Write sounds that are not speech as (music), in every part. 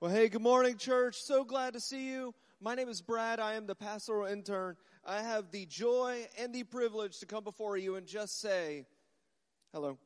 Well, hey, good morning, church. So glad to see you. My name is Brad. I am the pastoral intern. I have the joy and the privilege to come before you and just say hello.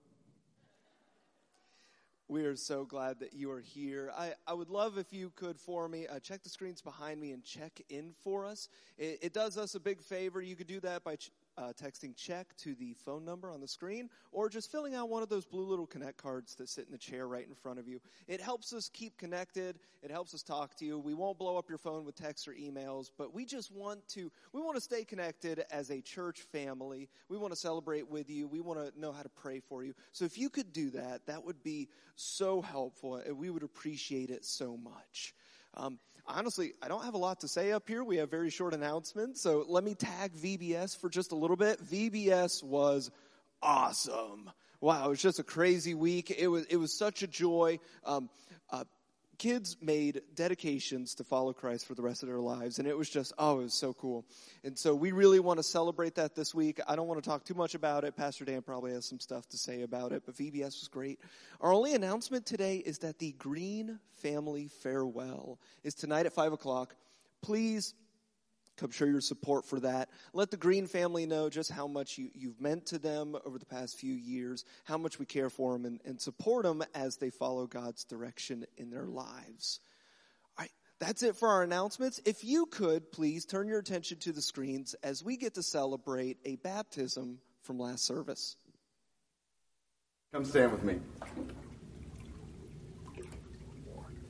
We are so glad that you are here. I, I would love if you could, for me, uh, check the screens behind me and check in for us. It, it does us a big favor. You could do that by ch- uh, texting check to the phone number on the screen or just filling out one of those blue little connect cards that sit in the chair right in front of you. It helps us keep connected. It helps us talk to you. We won't blow up your phone with texts or emails, but we just want to, we want to stay connected as a church family. We want to celebrate with you. We want to know how to pray for you. So if you could do that, that would be so helpful. And we would appreciate it so much. Um, honestly, I don't have a lot to say up here. We have very short announcements. So let me tag VBS for just a little bit. VBS was awesome. Wow, it was just a crazy week. It was, it was such a joy. Um, uh, kids made dedications to follow Christ for the rest of their lives. And it was just, oh, it was so cool. And so we really want to celebrate that this week. I don't want to talk too much about it. Pastor Dan probably has some stuff to say about it, but VBS was great. Our only announcement today is that the Green Family Farewell is tonight at 5 o'clock. Please Come show your support for that. Let the Green family know just how much you, you've meant to them over the past few years, how much we care for them, and, and support them as they follow God's direction in their lives. All right, that's it for our announcements. If you could, please turn your attention to the screens as we get to celebrate a baptism from last service. Come stand with me.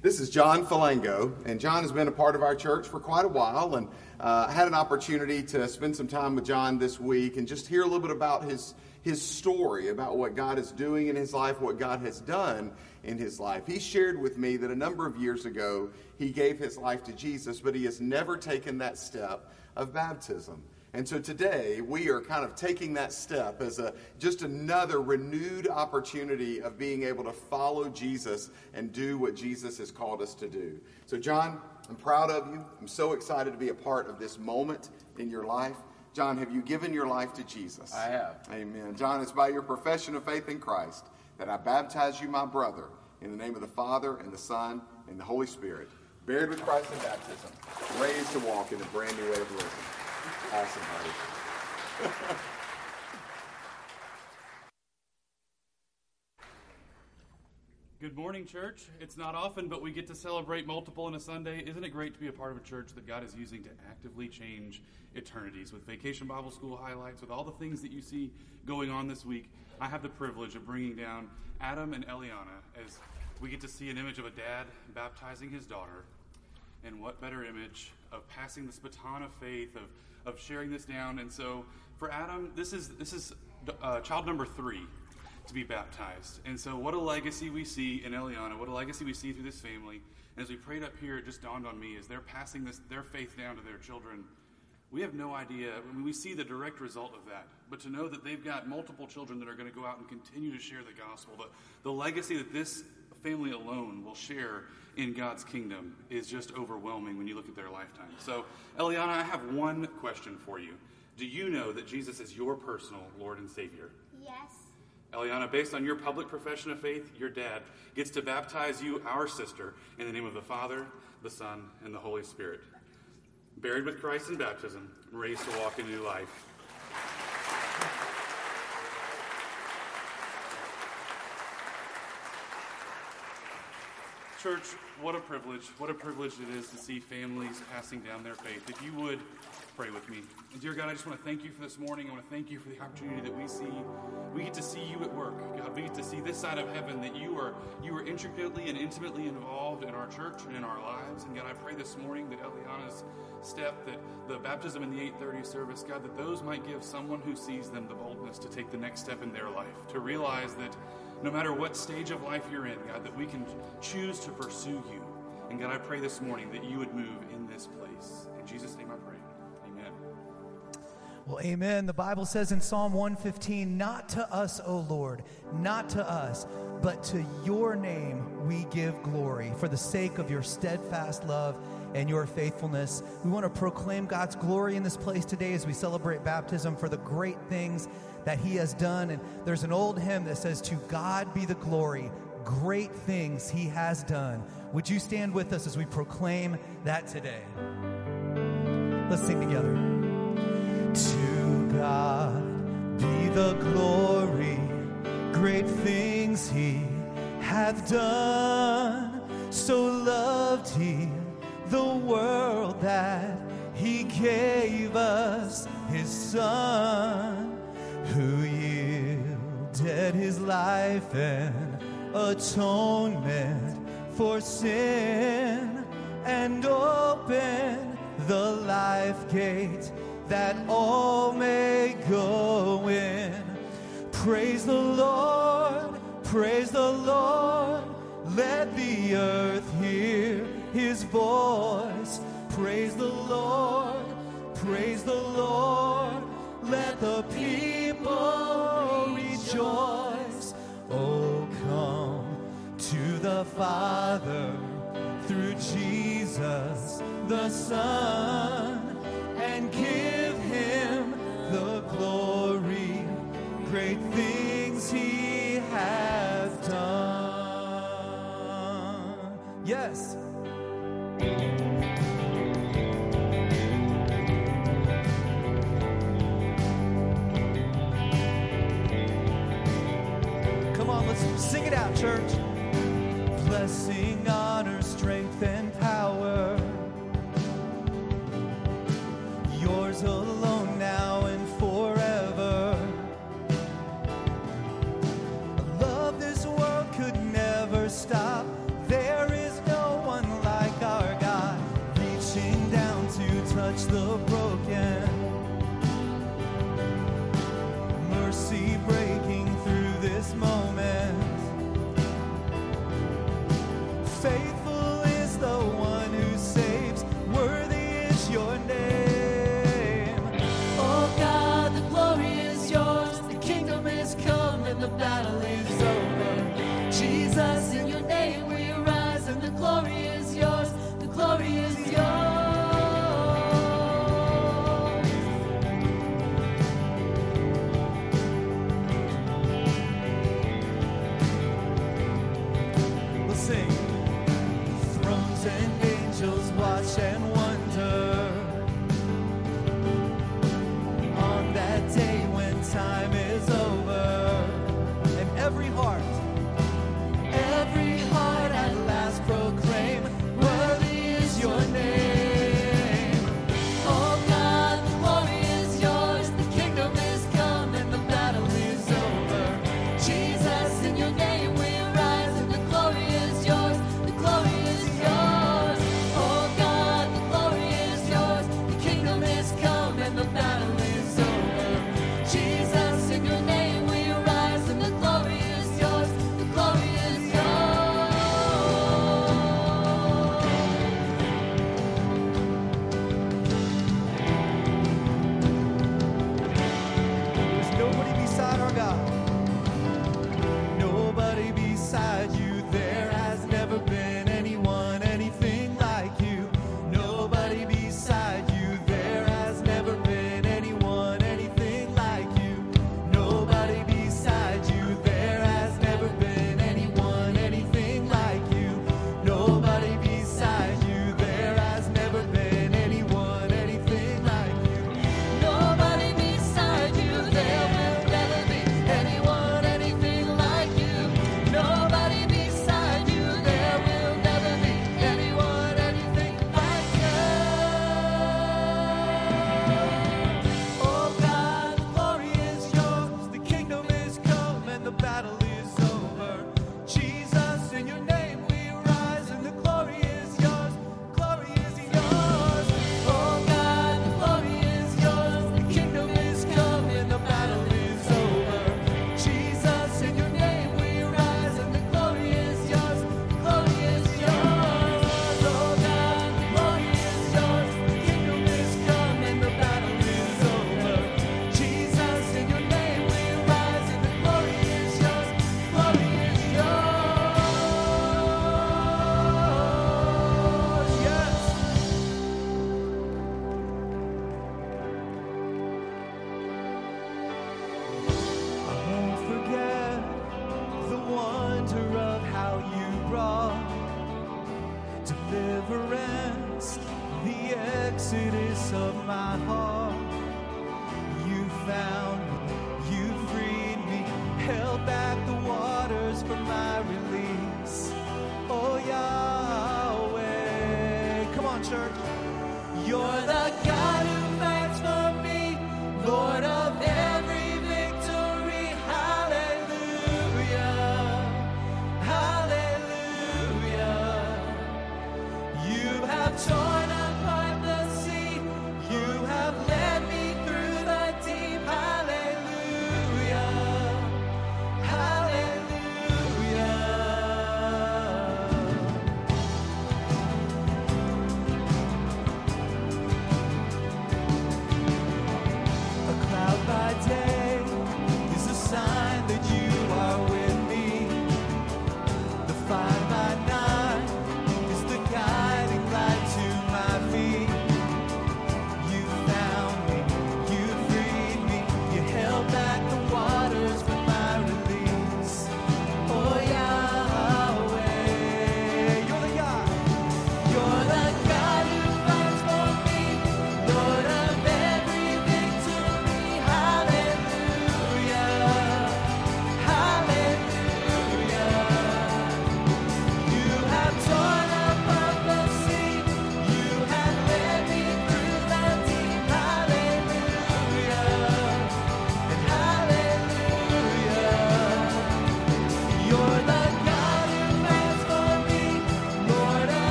This is John Falango, and John has been a part of our church for quite a while. And uh, had an opportunity to spend some time with John this week and just hear a little bit about his his story, about what God is doing in his life, what God has done in his life. He shared with me that a number of years ago he gave his life to Jesus, but he has never taken that step of baptism. And so today we are kind of taking that step as a just another renewed opportunity of being able to follow Jesus and do what Jesus has called us to do. So John, I'm proud of you. I'm so excited to be a part of this moment in your life. John, have you given your life to Jesus? I have. Amen. John, it's by your profession of faith in Christ that I baptize you, my brother, in the name of the Father and the Son and the Holy Spirit, buried with Christ in baptism, raised to walk in a brand new way of living. Awesome, buddy. Good morning, church. It's not often, but we get to celebrate multiple in a Sunday. Isn't it great to be a part of a church that God is using to actively change eternities with Vacation Bible School highlights, with all the things that you see going on this week? I have the privilege of bringing down Adam and Eliana as we get to see an image of a dad baptizing his daughter. And what better image of passing this baton of faith, of of sharing this down. And so for Adam, this is this is uh, child number three to be baptized. And so what a legacy we see in Eliana, what a legacy we see through this family. And as we prayed up here, it just dawned on me as they're passing this their faith down to their children. We have no idea. I mean, we see the direct result of that. But to know that they've got multiple children that are going to go out and continue to share the gospel, the, the legacy that this family alone will share in God's kingdom is just overwhelming when you look at their lifetime. So, Eliana, I have one question for you. Do you know that Jesus is your personal Lord and Savior? Yes. Eliana, based on your public profession of faith, your dad gets to baptize you, our sister, in the name of the Father, the Son, and the Holy Spirit. Buried with Christ in baptism, raised to walk in new life. Church, what a privilege. What a privilege it is to see families passing down their faith. If you would pray with me. And dear God, I just want to thank you for this morning. I want to thank you for the opportunity that we see. We get to see you at work. God, we get to see this side of heaven that you are you are intricately and intimately involved in our church and in our lives. And God, I pray this morning that Eliana's step, that the baptism in the 830 service, God, that those might give someone who sees them the boldness to take the next step in their life, to realize that no matter what stage of life you're in, God, that we can choose to pursue you. And God, I pray this morning that you would move in this place. In Jesus' name I pray. Amen. Well, amen. The Bible says in Psalm 115, Not to us, O Lord, not to us, but to your name we give glory for the sake of your steadfast love and your faithfulness. We want to proclaim God's glory in this place today as we celebrate baptism for the great things that he has done. And there's an old hymn that says, To God be the glory, great things he has done. Would you stand with us as we proclaim that today? Let's sing together. To God be the glory, great things he hath done. So loved he the world that he gave us his son, who yielded his life and atonement for sin and opened the life gate that all may go in. Praise the Lord, praise the Lord, let the earth hear his voice. Praise the Lord, praise the Lord, let the people rejoice. Oh, come to the Father through Jesus the Son and give him the glory. Great things he hath done. Yes. Sing it out, church. Blessing, honor,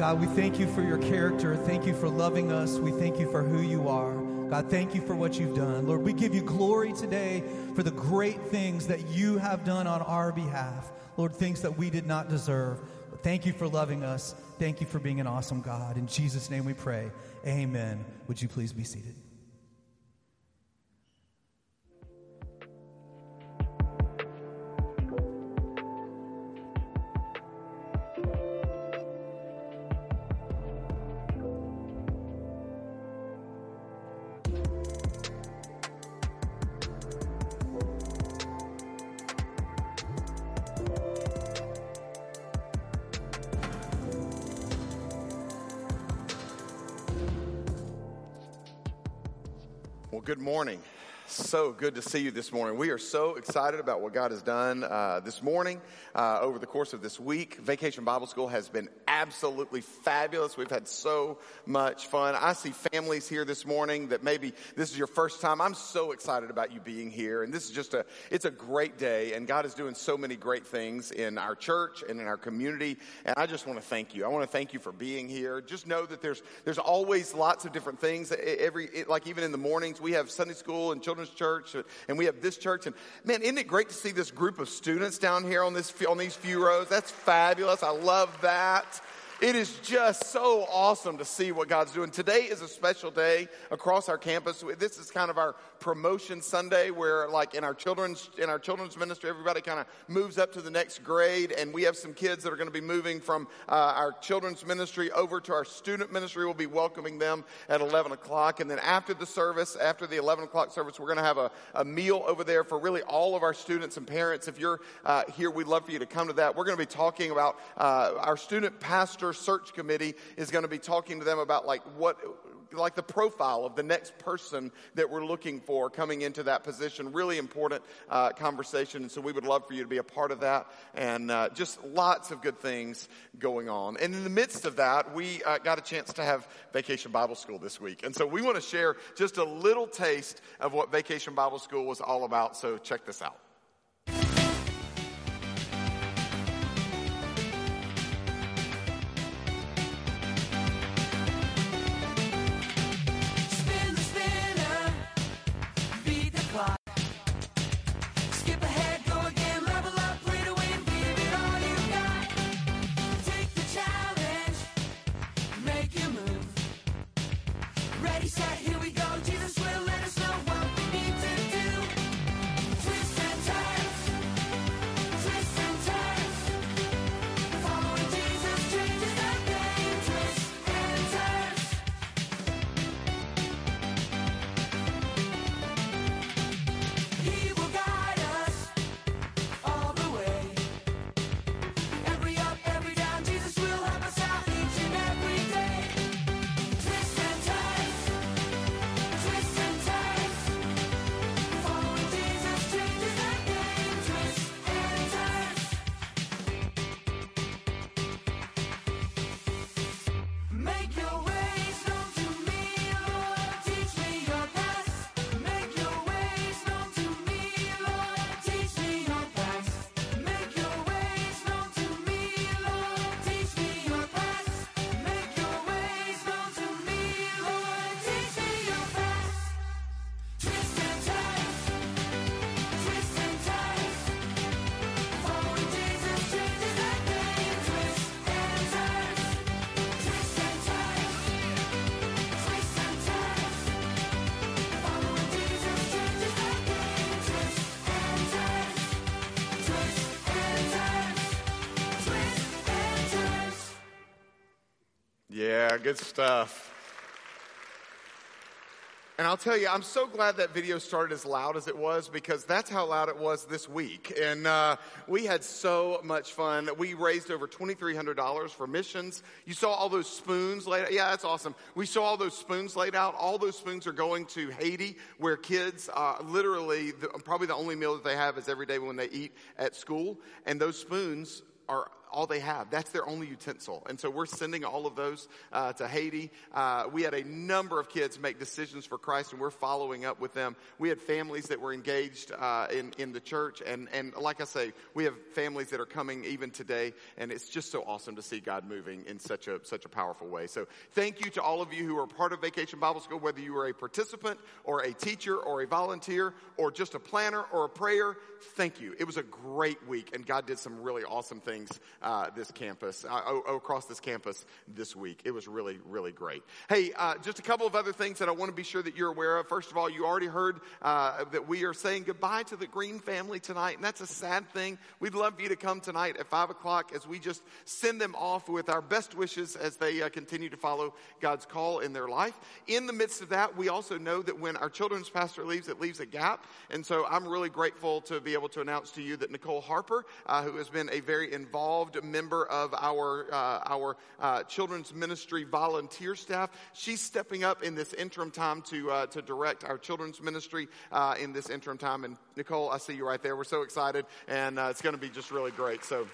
God, we thank you for your character. Thank you for loving us. We thank you for who you are. God, thank you for what you've done. Lord, we give you glory today for the great things that you have done on our behalf. Lord, things that we did not deserve. But thank you for loving us. Thank you for being an awesome God. In Jesus' name we pray. Amen. Would you please be seated? Morning. So good to see you this morning. We are so excited about what God has done uh, this morning, uh, over the course of this week. Vacation Bible School has been absolutely fabulous. We've had so much fun. I see families here this morning that maybe this is your first time. I'm so excited about you being here, and this is just a it's a great day, and God is doing so many great things in our church and in our community. And I just want to thank you. I want to thank you for being here. Just know that there's there's always lots of different things. Every like even in the mornings we have Sunday school and children's church, and we have this church. And man, isn't it great to see this group of students down here on this on these few rows? That's fabulous. I love that. It is just so awesome to see what God's doing. Today is a special day across our campus. This is kind of our promotion Sunday where like in our children's in our children's ministry everybody kind of moves up to the next grade and we have some kids that are going to be moving from uh, our children's ministry over to our student ministry. We'll be welcoming them at 11 o'clock and then after the service, after the 11 o'clock service, we're going to have a, a meal over there for really all of our students and parents. If you're uh, here, we'd love for you to come to that. We're going to be talking about uh, our student pastor search committee is going to be talking to them about like what like the profile of the next person that we're looking for coming into that position. Really important uh, conversation, and so we would love for you to be a part of that. And uh, just lots of good things going on. And in the midst of that, we uh, got a chance to have Vacation Bible School this week, and so we want to share just a little taste of what Vacation Bible School was all about. So check this out. Good stuff. And I'll tell you, I'm so glad that video started as loud as it was because that's how loud it was this week. And uh, we had so much fun. We raised over $2,300 for missions. You saw all those spoons laid out. Yeah, that's awesome. We saw all those spoons laid out. All those spoons are going to Haiti, where kids uh, literally, the, probably the only meal that they have is every day when they eat at school. And those spoons are all they have. That's their only utensil. And so we're sending all of those uh, to Haiti. Uh, we had a number of kids make decisions for Christ, and we're following up with them. We had families that were engaged uh, in in the church, and and like I say, we have families that are coming even today, and it's just so awesome to see God moving in such a such a powerful way. So thank you to all of you who are part of Vacation Bible School, whether you are a participant or a teacher or a volunteer or just a planner or a prayer. Thank you. It was a great week, and God did some really awesome things uh, this campus, uh, across this campus this week. It was really, really great. Hey, uh, just a couple of other things that I want to be sure that you're aware of. First of all, you already heard uh, that we are saying goodbye to the Green family tonight, and that's a sad thing. We'd love for you to come tonight at 5 o'clock as we just send them off with our best wishes as they uh, continue to follow God's call in their life. In the midst of that, we also know that when our children's pastor leaves, it leaves a gap. And so I'm really grateful to be able to announce to you that Nicole Harper, uh, who has been a very involved member of our, uh, our uh, children's ministry volunteer staff, she's stepping up in this interim time to, uh, to direct our children's ministry uh, in this interim time. And Nicole, I see you right there. We're so excited, and uh, it's going to be just really great. So,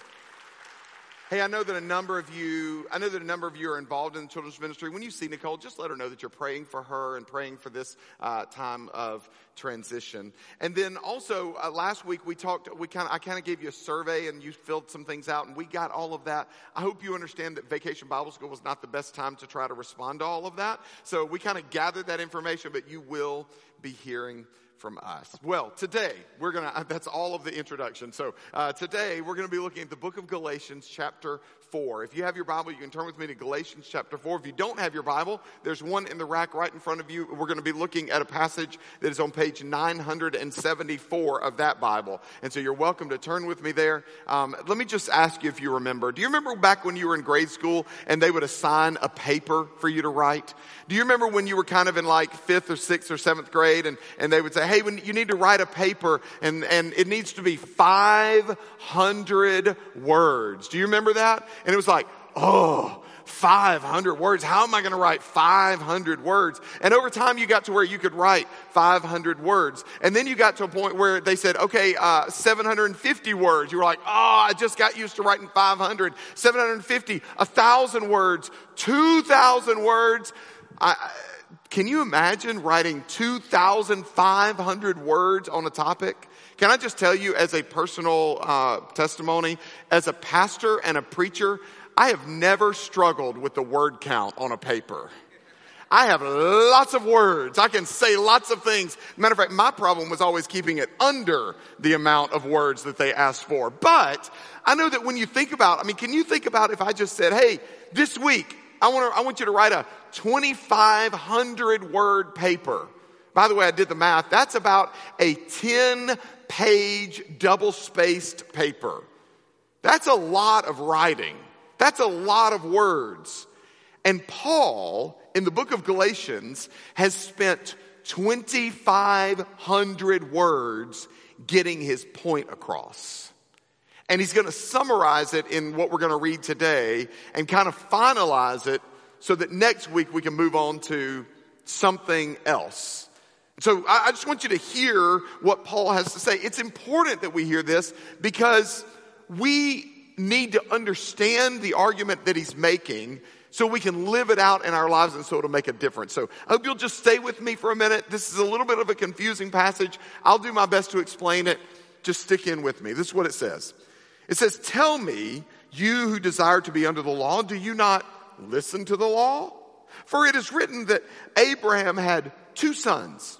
Hey, I know that a number of you, I know that a number of you are involved in the children's ministry. When you see Nicole, just let her know that you're praying for her and praying for this uh, time of transition. And then also uh, last week we talked, we kind of, I kind of gave you a survey and you filled some things out and we got all of that. I hope you understand that Vacation Bible School was not the best time to try to respond to all of that. So we kind of gathered that information, but you will be hearing from us. Well, today we're gonna, (laughs) that's all of the introduction. So uh, today we're gonna be looking at the book of Galatians, chapter 4. If you have your Bible, you can turn with me to Galatians chapter 4. If you don't have your Bible, there's one in the rack right in front of you. We're going to be looking at a passage that is on page 974 of that Bible. And so you're welcome to turn with me there. Um, let me just ask you if you remember. Do you remember back when you were in grade school and they would assign a paper for you to write? Do you remember when you were kind of in like fifth or sixth or seventh grade and, and they would say, hey, when you need to write a paper and, and it needs to be 500 words. Do you remember that? And it was like, oh, 500 words. How am I going to write 500 words? And over time, you got to where you could write 500 words. And then you got to a point where they said, okay, uh, 750 words. You were like, oh, I just got used to writing 500, 750, 1,000 words, 2,000 words. I, can you imagine writing 2,500 words on a topic? Can I just tell you, as a personal uh, testimony, as a pastor and a preacher, I have never struggled with the word count on a paper. I have lots of words. I can say lots of things. Matter of fact, my problem was always keeping it under the amount of words that they asked for. But I know that when you think about, I mean, can you think about if I just said, hey, this week, I want, to, I want you to write a 2,500 word paper. By the way, I did the math. That's about a 10 page double spaced paper. That's a lot of writing. That's a lot of words. And Paul, in the book of Galatians, has spent 2,500 words getting his point across. And he's going to summarize it in what we're going to read today and kind of finalize it so that next week we can move on to something else. So I just want you to hear what Paul has to say. It's important that we hear this because we need to understand the argument that he's making so we can live it out in our lives and so it'll make a difference. So I hope you'll just stay with me for a minute. This is a little bit of a confusing passage. I'll do my best to explain it. Just stick in with me. This is what it says. It says, Tell me, you who desire to be under the law, do you not listen to the law? For it is written that Abraham had two sons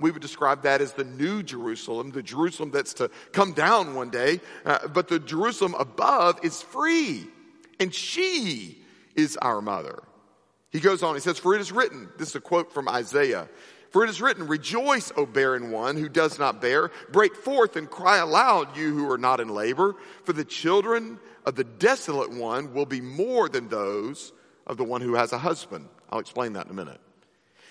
we would describe that as the new Jerusalem, the Jerusalem that's to come down one day. Uh, but the Jerusalem above is free, and she is our mother. He goes on, he says, For it is written, this is a quote from Isaiah. For it is written, Rejoice, O barren one who does not bear. Break forth and cry aloud, you who are not in labor. For the children of the desolate one will be more than those of the one who has a husband. I'll explain that in a minute.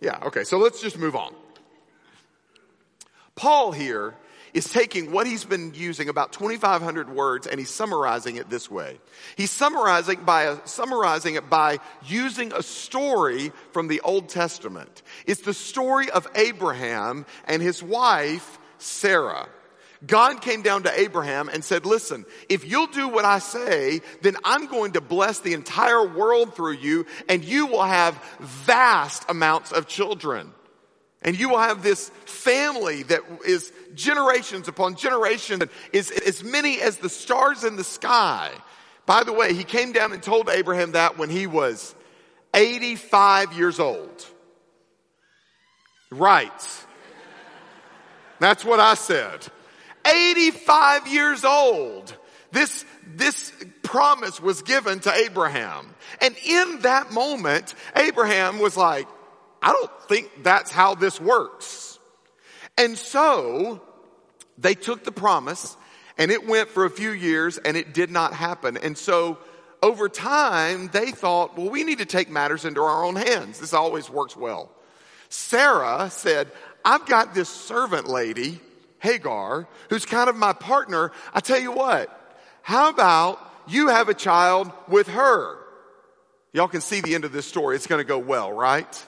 Yeah, okay, so let's just move on. Paul here is taking what he's been using about 2,500 words and he's summarizing it this way. He's summarizing by a, summarizing it by using a story from the Old Testament. It's the story of Abraham and his wife Sarah. God came down to Abraham and said, listen, if you'll do what I say, then I'm going to bless the entire world through you and you will have vast amounts of children. And you will have this family that is generations upon generations, is as many as the stars in the sky. By the way, he came down and told Abraham that when he was 85 years old. Right. That's what I said. 85 years old. This, this promise was given to Abraham. And in that moment, Abraham was like, I don't think that's how this works. And so they took the promise and it went for a few years and it did not happen. And so over time, they thought, well, we need to take matters into our own hands. This always works well. Sarah said, I've got this servant lady Hagar, who's kind of my partner, I tell you what, how about you have a child with her? Y'all can see the end of this story. It's going to go well, right?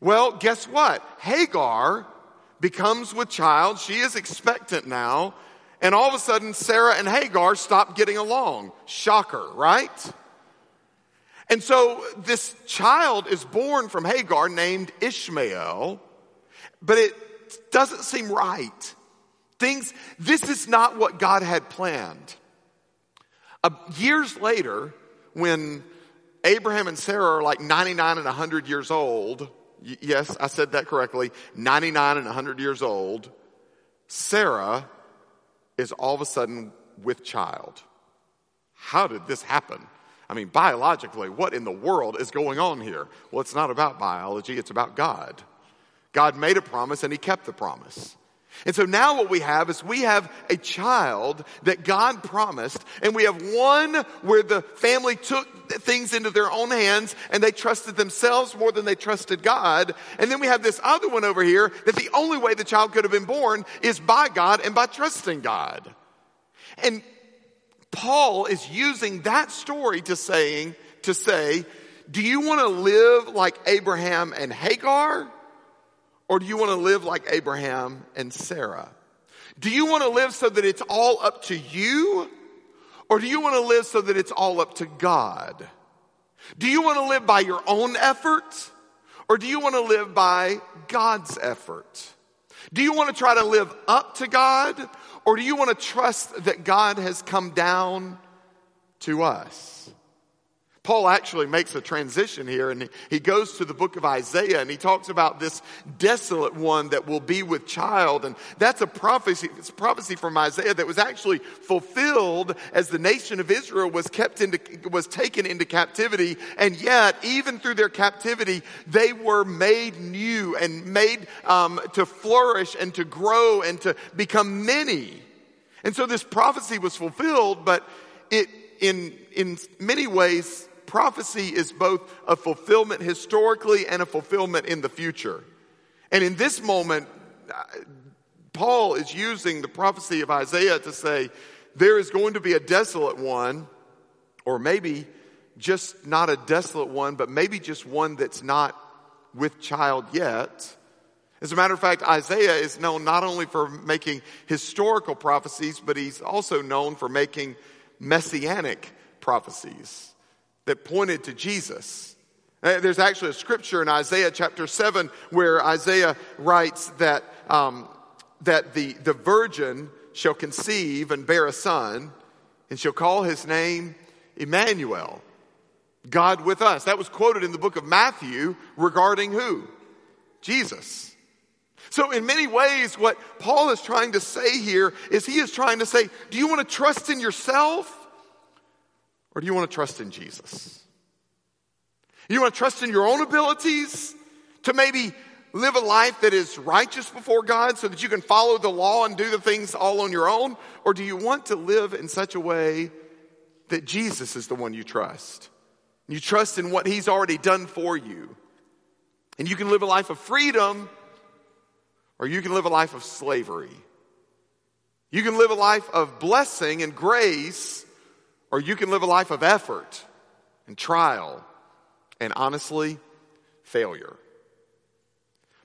Well, guess what? Hagar becomes with child. She is expectant now. And all of a sudden, Sarah and Hagar stop getting along. Shocker, right? And so this child is born from Hagar named Ishmael, but it doesn't seem right. Things, this is not what God had planned. Uh, years later, when Abraham and Sarah are like 99 and 100 years old, y- yes, I said that correctly, 99 and 100 years old, Sarah is all of a sudden with child. How did this happen? I mean, biologically, what in the world is going on here? Well, it's not about biology, it's about God. God made a promise and he kept the promise. And so now what we have is we have a child that God promised and we have one where the family took things into their own hands and they trusted themselves more than they trusted God. And then we have this other one over here that the only way the child could have been born is by God and by trusting God. And Paul is using that story to saying, to say, do you want to live like Abraham and Hagar? Or do you want to live like Abraham and Sarah? Do you want to live so that it's all up to you? Or do you want to live so that it's all up to God? Do you want to live by your own effort? Or do you want to live by God's effort? Do you want to try to live up to God? Or do you want to trust that God has come down to us? Paul actually makes a transition here and he goes to the book of Isaiah and he talks about this desolate one that will be with child. And that's a prophecy, it's a prophecy from Isaiah that was actually fulfilled as the nation of Israel was kept into, was taken into captivity. And yet, even through their captivity, they were made new and made um, to flourish and to grow and to become many. And so this prophecy was fulfilled, but it, in, in many ways, prophecy is both a fulfillment historically and a fulfillment in the future. And in this moment, uh, Paul is using the prophecy of Isaiah to say there is going to be a desolate one, or maybe just not a desolate one, but maybe just one that's not with child yet. As a matter of fact, Isaiah is known not only for making historical prophecies, but he's also known for making messianic prophecies that pointed to Jesus. Uh, there's actually a scripture in Isaiah chapter 7 where Isaiah writes that, um, that the, the virgin shall conceive and bear a son. and shall call his name Emmanuel, God with us. That was quoted in the book of Matthew regarding who? Jesus. So, in many ways, what Paul is trying to say here is he is trying to say, do you want to trust in yourself or do you want to trust in Jesus? You want to trust in your own abilities to maybe live a life that is righteous before God so that you can follow the law and do the things all on your own? Or do you want to live in such a way that Jesus is the one you trust? You trust in what He's already done for you. And you can live a life of freedom or you can live a life of slavery. You can live a life of blessing and grace or you can live a life of effort and trial and honestly, failure.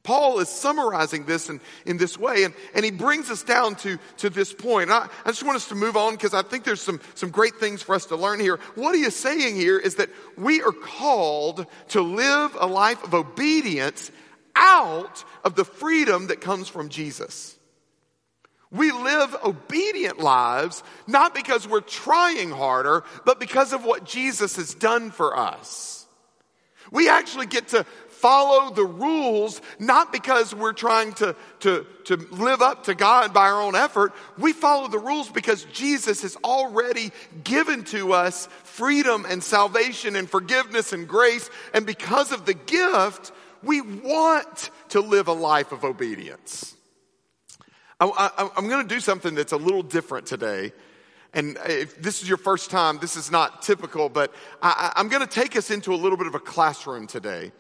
Paul is summarizing this in, in this way, and, and he brings us down to, to this point. I, I just want us to move on because I think there's some, some great things for us to learn here. What he is saying here is that we are called to live a life of obedience out of the freedom that comes from Jesus. We live obedient lives not because we're trying harder, but because of what Jesus has done for us. We actually get to follow the rules, not because we're trying to, to, to live up to God by our own effort. We follow the rules because Jesus has already given to us freedom and salvation and forgiveness and grace. And because of the gift, we want to live a life of obedience. I, am going to do something that's a little different today. And if this is your first time, this is not typical, but I, I'm going to take us into a little bit of a classroom today.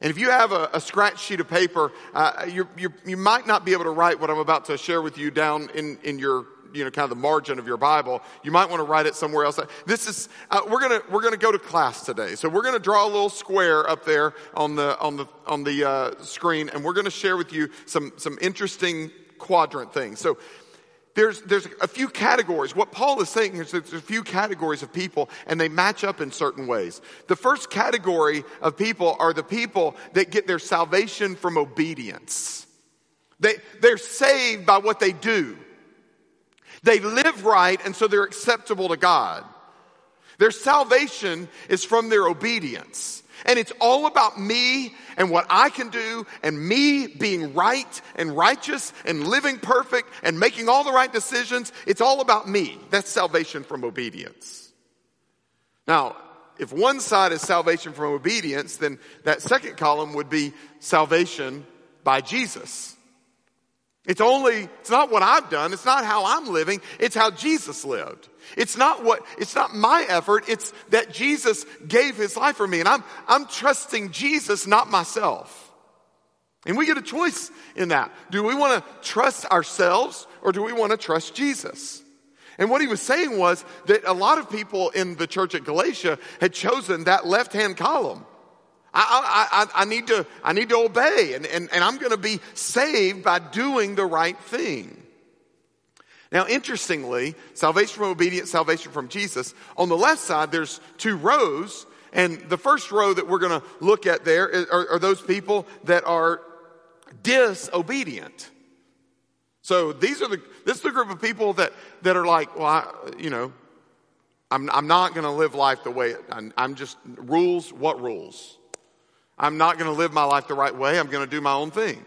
And if you have a, a scratch sheet of paper, uh, you you might not be able to write what I'm about to share with you down in, in your you know, kind of the margin of your Bible. You might want to write it somewhere else. This is, uh, we're gonna, we're gonna go to class today. So we're gonna draw a little square up there on the, on the, on the, uh, screen and we're gonna share with you some, some interesting quadrant thing. So there's, there's a few categories. What Paul is saying is there's a few categories of people and they match up in certain ways. The first category of people are the people that get their salvation from obedience. They, they're saved by what they do. They live right and so they're acceptable to God. Their salvation is from their obedience. And it's all about me and what I can do and me being right and righteous and living perfect and making all the right decisions. It's all about me. That's salvation from obedience. Now, if one side is salvation from obedience, then that second column would be salvation by Jesus. It's only, it's not what I've done. It's not how I'm living. It's how Jesus lived. It's not what, it's not my effort. It's that Jesus gave his life for me. And I'm, I'm trusting Jesus, not myself. And we get a choice in that. Do we want to trust ourselves or do we want to trust Jesus? And what he was saying was that a lot of people in the church at Galatia had chosen that left hand column. I, I, I, need to, I need to obey and, and, and I'm going to be saved by doing the right thing. Now, interestingly, salvation from obedience, salvation from Jesus. On the left side, there's two rows. And the first row that we're going to look at there are, are those people that are disobedient. So these are the, this is the group of people that, that are like, well, I, you know, I'm, I'm not going to live life the way, I'm, I'm just, rules, what rules? I'm not going to live my life the right way. I'm going to do my own thing.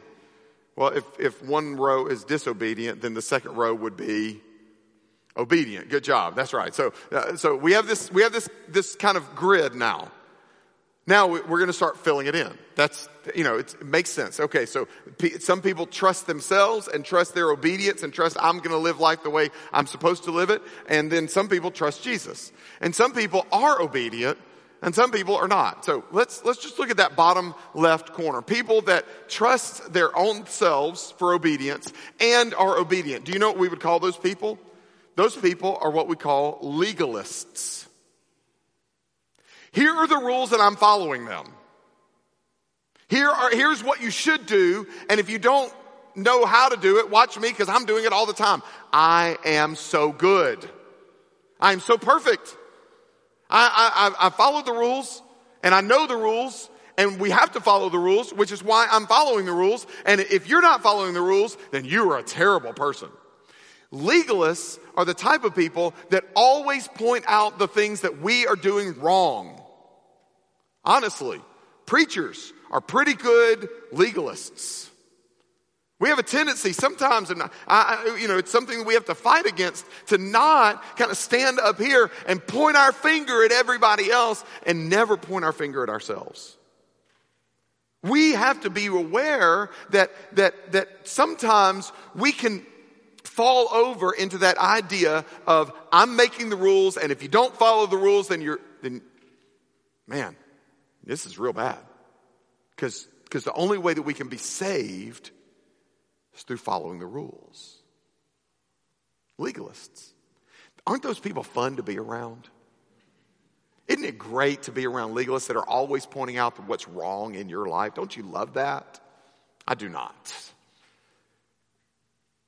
Well, if, if one row is disobedient, then the second row would be obedient. Good job. That's right. So, uh, so we have this, we have this, this kind of grid now. Now we're going to start filling it in. That's, you know, it makes sense. Okay, so some people trust themselves and trust their obedience and trust I'm going to live life the way I'm supposed to live it. And then some people trust Jesus. And some people are obedient and some people are not. So let's, let's just look at that bottom left corner. People that trust their own selves for obedience and are obedient. Do you know what we would call those people? Those people are what we call legalists. Here are the rules and I'm following them. Here are, here's what you should do. And if you don't know how to do it, watch me because I'm doing it all the time. I am so good. I am so perfect. I, I, I the rules and I know the rules and we have to follow the rules, which is why I'm following the rules. And if you're not following the rules, then you are a terrible person. Legalists are the type of people that always point out the things that we are doing wrong. Honestly, preachers are pretty good legalists. We have a tendency sometimes, and I, you know, it's something we have to fight against to not kind of stand up here and point our finger at everybody else and never point our finger at ourselves. We have to be aware that, that, that sometimes we can fall over into that idea of I'm making the rules, and if you don't follow the rules, then you're, then, man, this is real bad. Because the only way that we can be saved is through following the rules. Legalists. Aren't those people fun to be around? Isn't it great to be around legalists that are always pointing out what's wrong in your life? Don't you love that? I do not.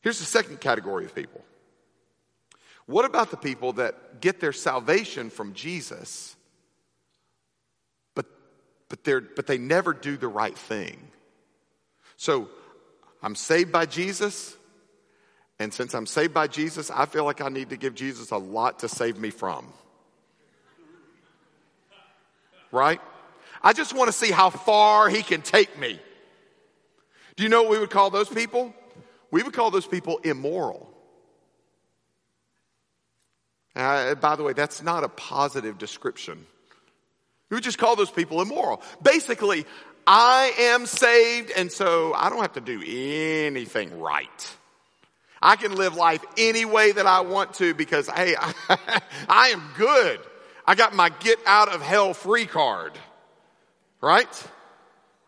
Here's the second category of people. What about the people that get their salvation from Jesus, but, but, they're, but they never do the right thing? So I'm saved by Jesus, and since I'm saved by Jesus, I feel like I need to give Jesus a lot to save me from. Right? I just want to see how far he can take me. Do you know what we would call those people? We would call those people immoral. Uh, by the way, that's not a positive description. We would just call those people immoral. Basically, I am saved, and so I don't have to do anything right. I can live life any way that I want to because, hey, (laughs) I am good. I got my get out of hell free card. Right?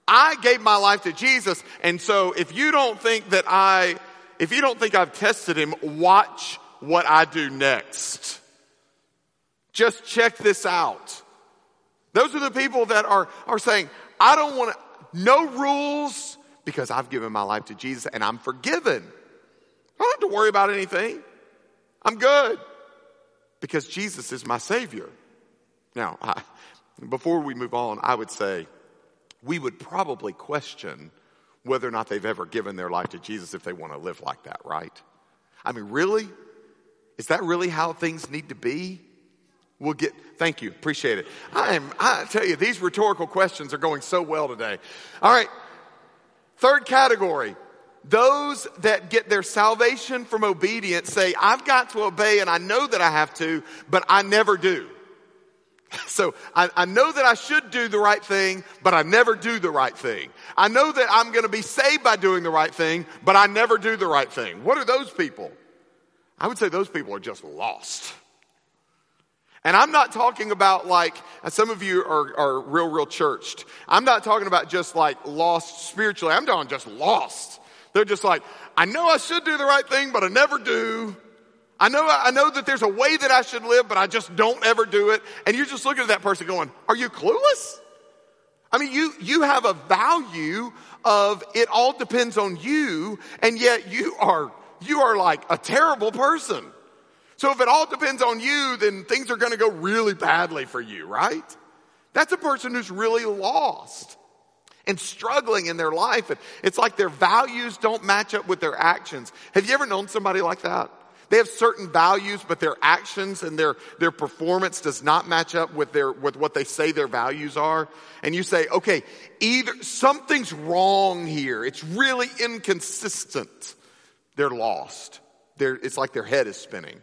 I gave my life to Jesus. And so if you don't think that I, if you don't think I've tested him, watch what I do next. Just check this out. Those are the people that are, are saying, I don't want no rules because I've given my life to Jesus and I'm forgiven. I don't have to worry about anything. I'm good because Jesus is my Savior. Now, I, before we move on, I would say we would probably question whether or not they've ever given their life to Jesus if they want to live like that, right? I mean, really? Is that really how things need to be? We'll get, thank you, appreciate it. I am, I tell you, these rhetorical questions are going so well today. All right. Third category. Those that get their salvation from obedience say, I've got to obey and I know that I have to, but I never do. (laughs) So I, I, know that I should do the right thing, but I never do the right thing. I know that I'm going to be saved by doing the right thing, but I never do the right thing. What are those people? I would say those people are just lost. And I'm not talking about like, some of you are, are real, real churched. I'm not talking about just like lost spiritually. I'm talking just lost. They're just like, I know I should do the right thing, but I never do. I know, I know that there's a way that I should live, but I just don't ever do it. And you're just looking at that person going, are you clueless? I mean, you, you have a value of it all depends on you, and yet you are, you are like a terrible person. So if it all depends on you, then things are going to go really badly for you, right? That's a person who's really lost and struggling in their life. And it's like their values don't match up with their actions. Have you ever known somebody like that? They have certain values, but their actions and their, their performance does not match up with their, with what they say their values are. And you say, okay, either something's wrong here. It's really inconsistent. They're lost. They're, it's like their head is spinning.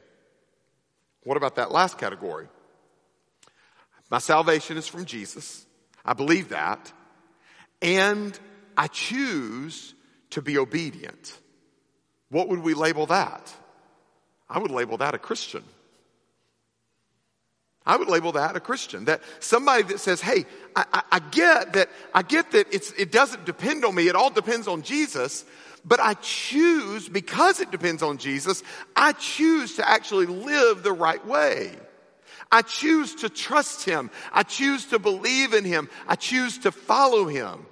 What about that last category? My salvation is from Jesus. I believe that. And I choose to be obedient. What would we label that? I would label that a Christian. I would label that a Christian. That somebody that says, hey, I, I, I get that, I get that it doesn't depend on me. It all depends on Jesus. But I choose, because it depends on Jesus, I choose to actually live the right way. I choose to trust Him. I choose to believe in Him. I choose to follow Him.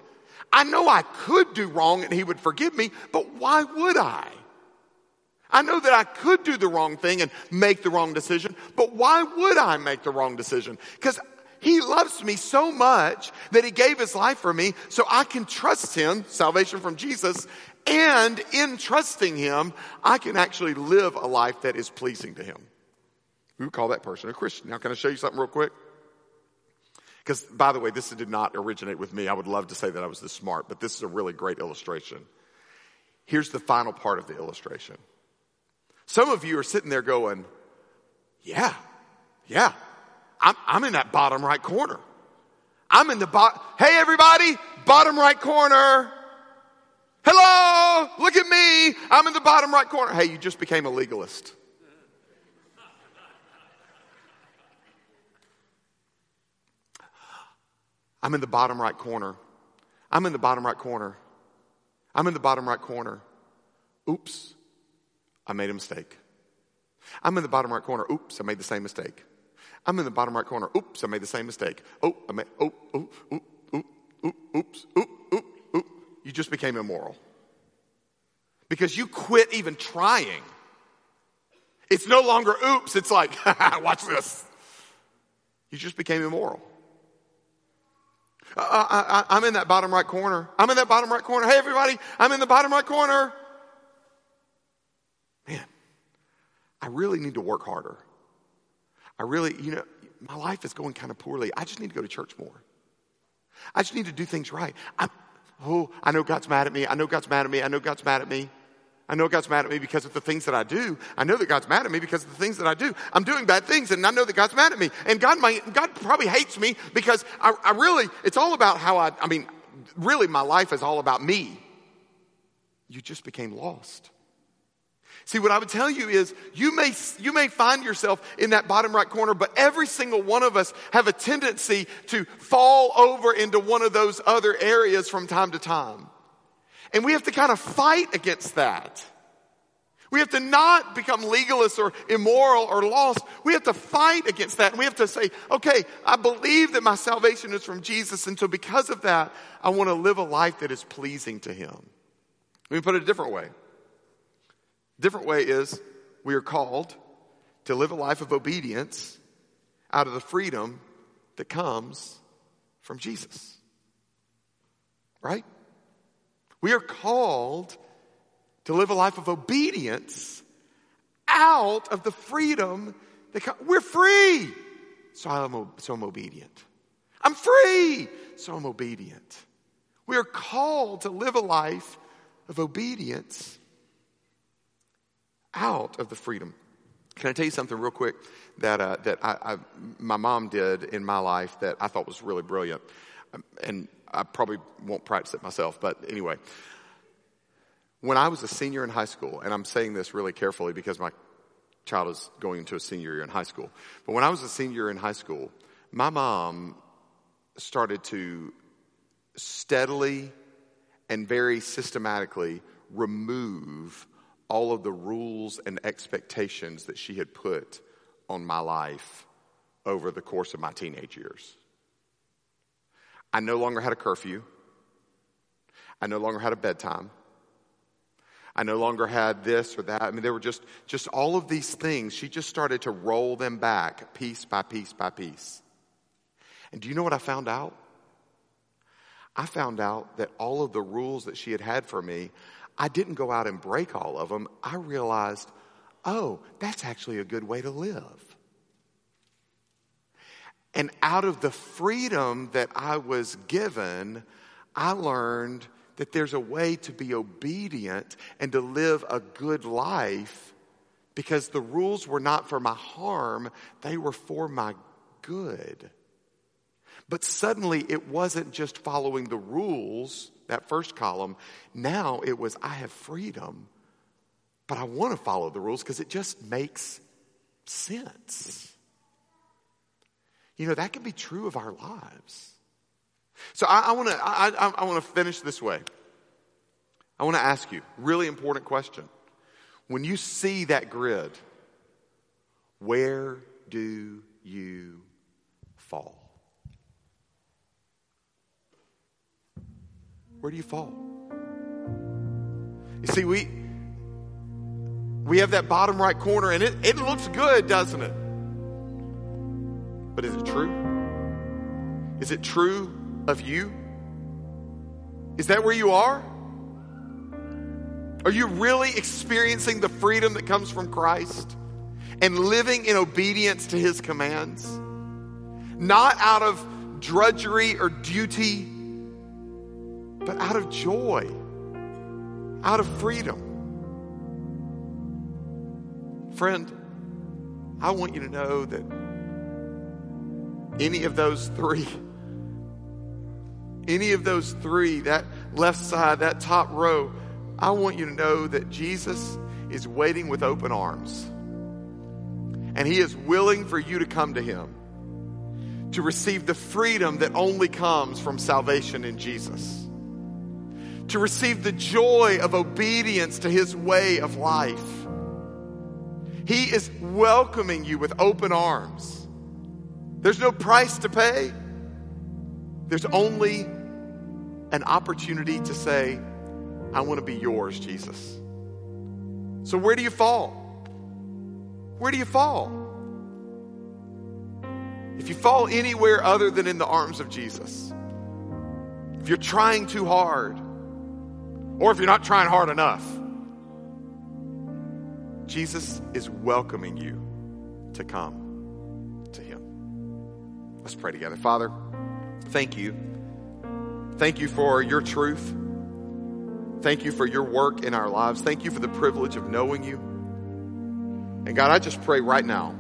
I know I could do wrong and He would forgive me, but why would I? I know that I could do the wrong thing and make the wrong decision, but why would I make the wrong decision? Because He loves me so much that he gave his life for me so I can trust him, salvation from Jesus, and in trusting him, I can actually live a life that is pleasing to him. We would call that person a Christian. Now, can I show you something real quick? Because, by the way, this did not originate with me. I would love to say that I was this smart, but this is a really great illustration. Here's the final part of the illustration. Some of you are sitting there going, Yeah, yeah, I'm, I'm in that bottom right corner. I'm in the bottom. Hey, everybody, bottom right corner. Hello, look at me. I'm in the bottom right corner. Hey, you just became a legalist. I'm in the bottom right corner. I'm in the bottom right corner. I'm in the bottom right corner. Oops, I made a mistake. I'm in the bottom right corner. Oops, I made the same mistake. I'm in the bottom right corner. Oops, I made the same mistake. Oh, I made, oh, oh, oh, oh, oops, oh, oh, oh. You just became immoral. Because you quit even trying. It's no longer oops, it's like, (laughs) watch this. You just became immoral. I, am in that bottom right corner. I'm in that bottom right corner. Hey, everybody, I'm in the bottom right corner. Man, I really need to work harder. I really, you know, my life is going kind of poorly. I just need to go to church more. I just need to do things right. I'm, oh, I know God's mad at me. I know God's mad at me. I know God's mad at me. I know God's mad at me because of the things that I do. I know that God's mad at me because of the things that I do. I'm doing bad things and I know that God's mad at me. And God might, God probably hates me because I, I really, it's all about how I, I mean, really my life is all about me. You just became lost. See, what I would tell you is you may, you may find yourself in that bottom right corner, but every single one of us have a tendency to fall over into one of those other areas from time to time. And we have to kind of fight against that. We have to not become legalists or immoral or lost. We have to fight against that. And we have to say, okay, I believe that my salvation is from Jesus. And so because of that, I want to live a life that is pleasing to Him. Let me put it a different way. Different way is we are called to live a life of obedience out of the freedom that comes from Jesus. Right? We are called to live a life of obedience out of the freedom that comes. We're free. So I'm, so I'm obedient. I'm free. So I'm obedient. We are called to live a life of obedience out of the freedom. Can I tell you something real quick that, uh, that I, I, my mom did in my life that I thought was really brilliant? Um, and I probably won't practice it myself, but anyway. When I was a senior in high school, and I'm saying this really carefully because my child is going into a senior year in high school, but when I was a senior in high school, my mom started to steadily and very systematically remove all of the rules and expectations that she had put on my life over the course of my teenage years. I no longer had a curfew. I no longer had a bedtime. I no longer had this or that. I mean, there were just, just all of these things. She just started to roll them back piece by piece by piece. And do you know what I found out? I found out that all of the rules that she had had for me, I didn't go out and break all of them. I realized, oh, that's actually a good way to live. And out of the freedom that I was given, I learned that there's a way to be obedient and to live a good life because the rules were not for my harm, they were for my good. But suddenly it wasn't just following the rules that first column. Now it was, I have freedom, but I want to follow the rules because it just makes sense. You know, that can be true of our lives. So I, I want to I, I, I want to finish this way. I want to ask you really important question. When you see that grid, where do you fall? Where do you fall? You see, we we have that bottom right corner and it, it looks good, doesn't it? But is it true? Is it true of you? Is that where you are? Are you really experiencing the freedom that comes from Christ and living in obedience to his commands? Not out of drudgery or duty, but out of joy, out of freedom. Friend, I want you to know that any of those three, any of those three, that left side, that top row, I want you to know that Jesus is waiting with open arms. And he is willing for you to come to him to receive the freedom that only comes from salvation in Jesus, to receive the joy of obedience to his way of life. He is welcoming you with open arms. There's no price to pay. There's only an opportunity to say, I want to be yours, Jesus. So, where do you fall? Where do you fall? If you fall anywhere other than in the arms of Jesus, if you're trying too hard, or if you're not trying hard enough, Jesus is welcoming you to come to Him. Let's pray together. Father, thank you. Thank you for your truth. Thank you for your work in our lives. Thank you for the privilege of knowing you. And God, I just pray right now,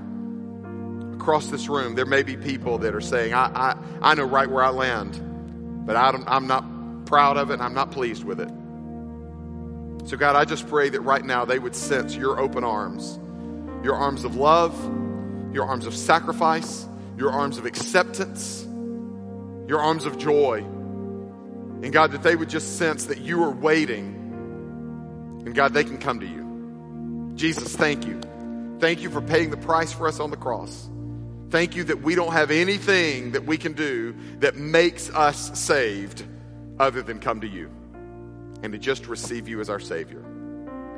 across this room, there may be people that are saying, I, I, I know right where I land, but I I'm not proud of it and I'm not pleased with it. So, God, I just pray that right now they would sense your open arms, your arms of love, your arms of sacrifice, your arms of acceptance, your arms of joy. And God, that they would just sense that you are waiting. And God, they can come to you. Jesus, thank you. Thank you for paying the price for us on the cross. Thank you that we don't have anything that we can do that makes us saved other than come to you and to just receive you as our Savior.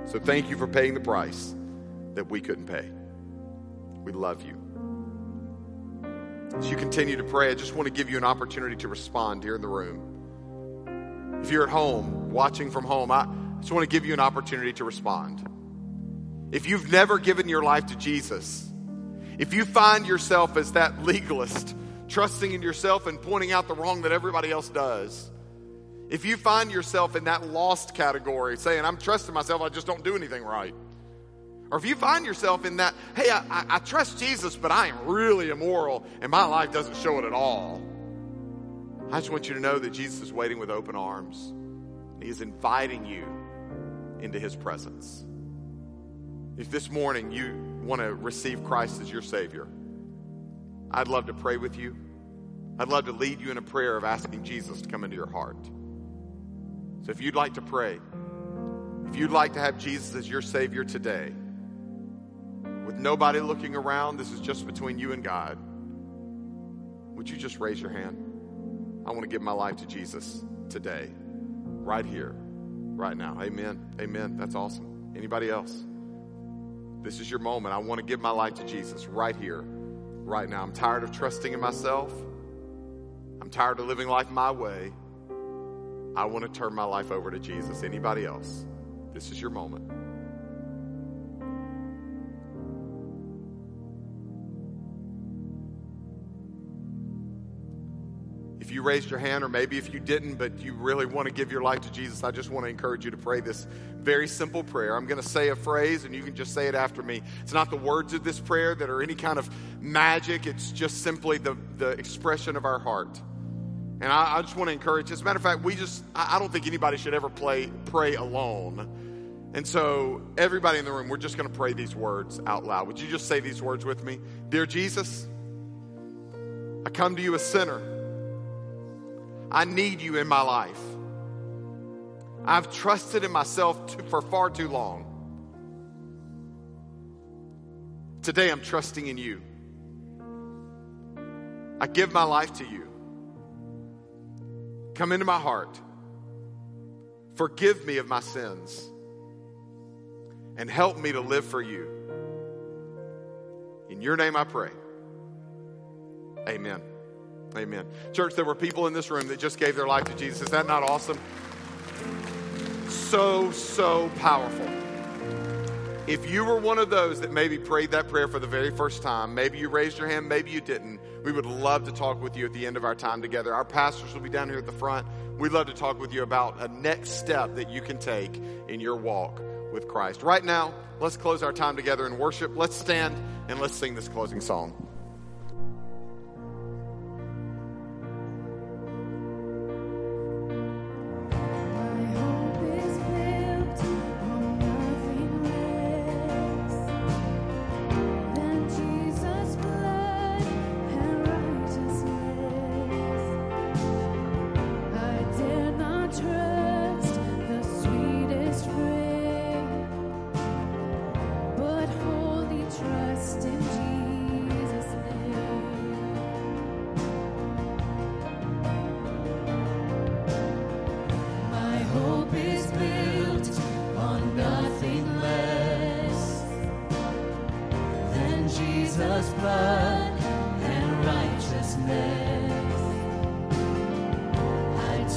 So thank you for paying the price that we couldn't pay. We love you. As you continue to pray, I just want to give you an opportunity to respond here in the room. If you're at home, watching from home, I just want to give you an opportunity to respond. If you've never given your life to Jesus, if you find yourself as that legalist, trusting in yourself and pointing out the wrong that everybody else does, if you find yourself in that lost category, saying, I'm trusting myself, I just don't do anything right. Or if you find yourself in that, hey, I, I, I trust Jesus, but I am really immoral and my life doesn't show it at all. I just want you to know that Jesus is waiting with open arms. He is inviting you into his presence. If this morning you want to receive Christ as your Savior, I'd love to pray with you. I'd love to lead you in a prayer of asking Jesus to come into your heart. So if you'd like to pray, if you'd like to have Jesus as your Savior today, with nobody looking around, this is just between you and God, would you just raise your hand? I want to give my life to Jesus today, right here, right now. Amen. Amen. That's awesome. Anybody else? This is your moment. I want to give my life to Jesus right here, right now. I'm tired of trusting in myself. I'm tired of living life my way. I want to turn my life over to Jesus. Anybody else? This is your moment. If you raised your hand, or maybe if you didn't, but you really want to give your life to Jesus, I just want to encourage you to pray this very simple prayer. I'm going to say a phrase, and you can just say it after me. It's not the words of this prayer that are any kind of magic, it's just simply the, the expression of our heart. And I, I just want to encourage. As a matter of fact, we just, I, I don't think anybody should ever play, pray alone. And so, everybody in the room, we're just going to pray these words out loud. Would you just say these words with me? Dear Jesus, I come to you a sinner. I need you in my life. I've trusted in myself to, for far too long. Today, I'm trusting in you. I give my life to you. Come into my heart. Forgive me of my sins. And help me to live for you. In your name I pray. Amen. Amen. Church, there were people in this room that just gave their life to Jesus. Is that not awesome? So, so powerful. If you were one of those that maybe prayed that prayer for the very first time, maybe you raised your hand, maybe you didn't, we would love to talk with you at the end of our time together. Our pastors will be down here at the front. We'd love to talk with you about a next step that you can take in your walk with Christ. Right now, let's close our time together in worship. Let's stand and let's sing this closing song.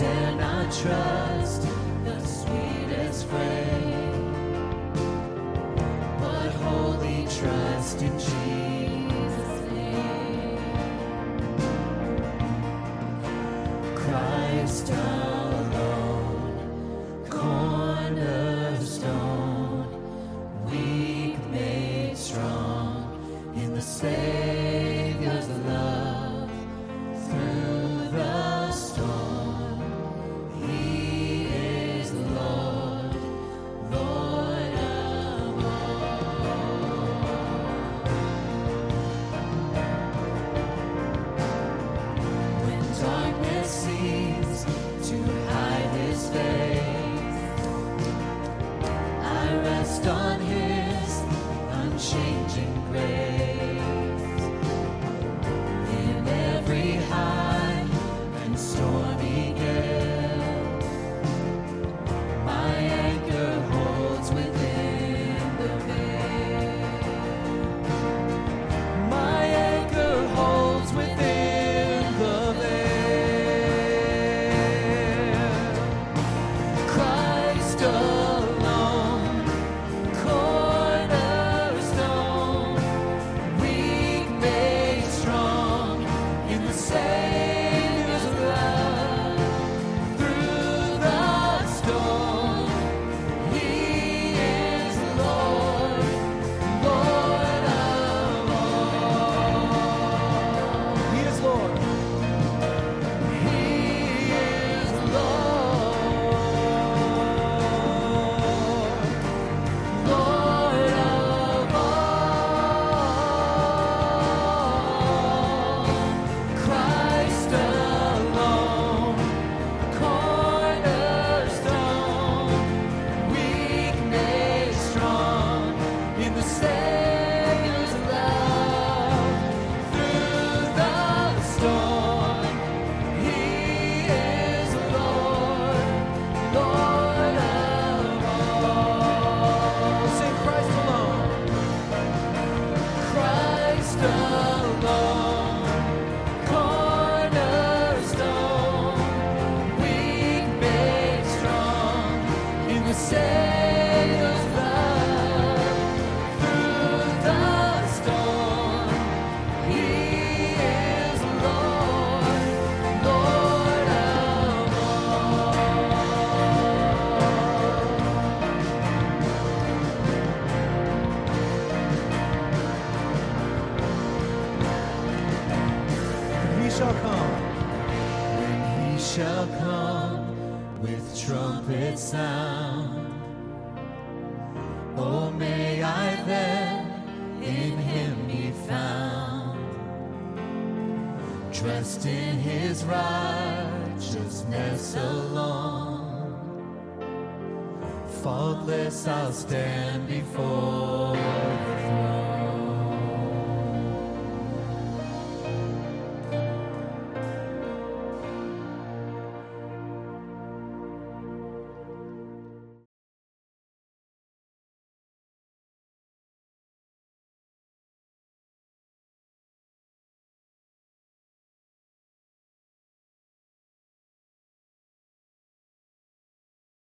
I dare not trust the sweetest frame, but wholly trust in Jesus' name. Christ alone, cornerstone, weak made strong in the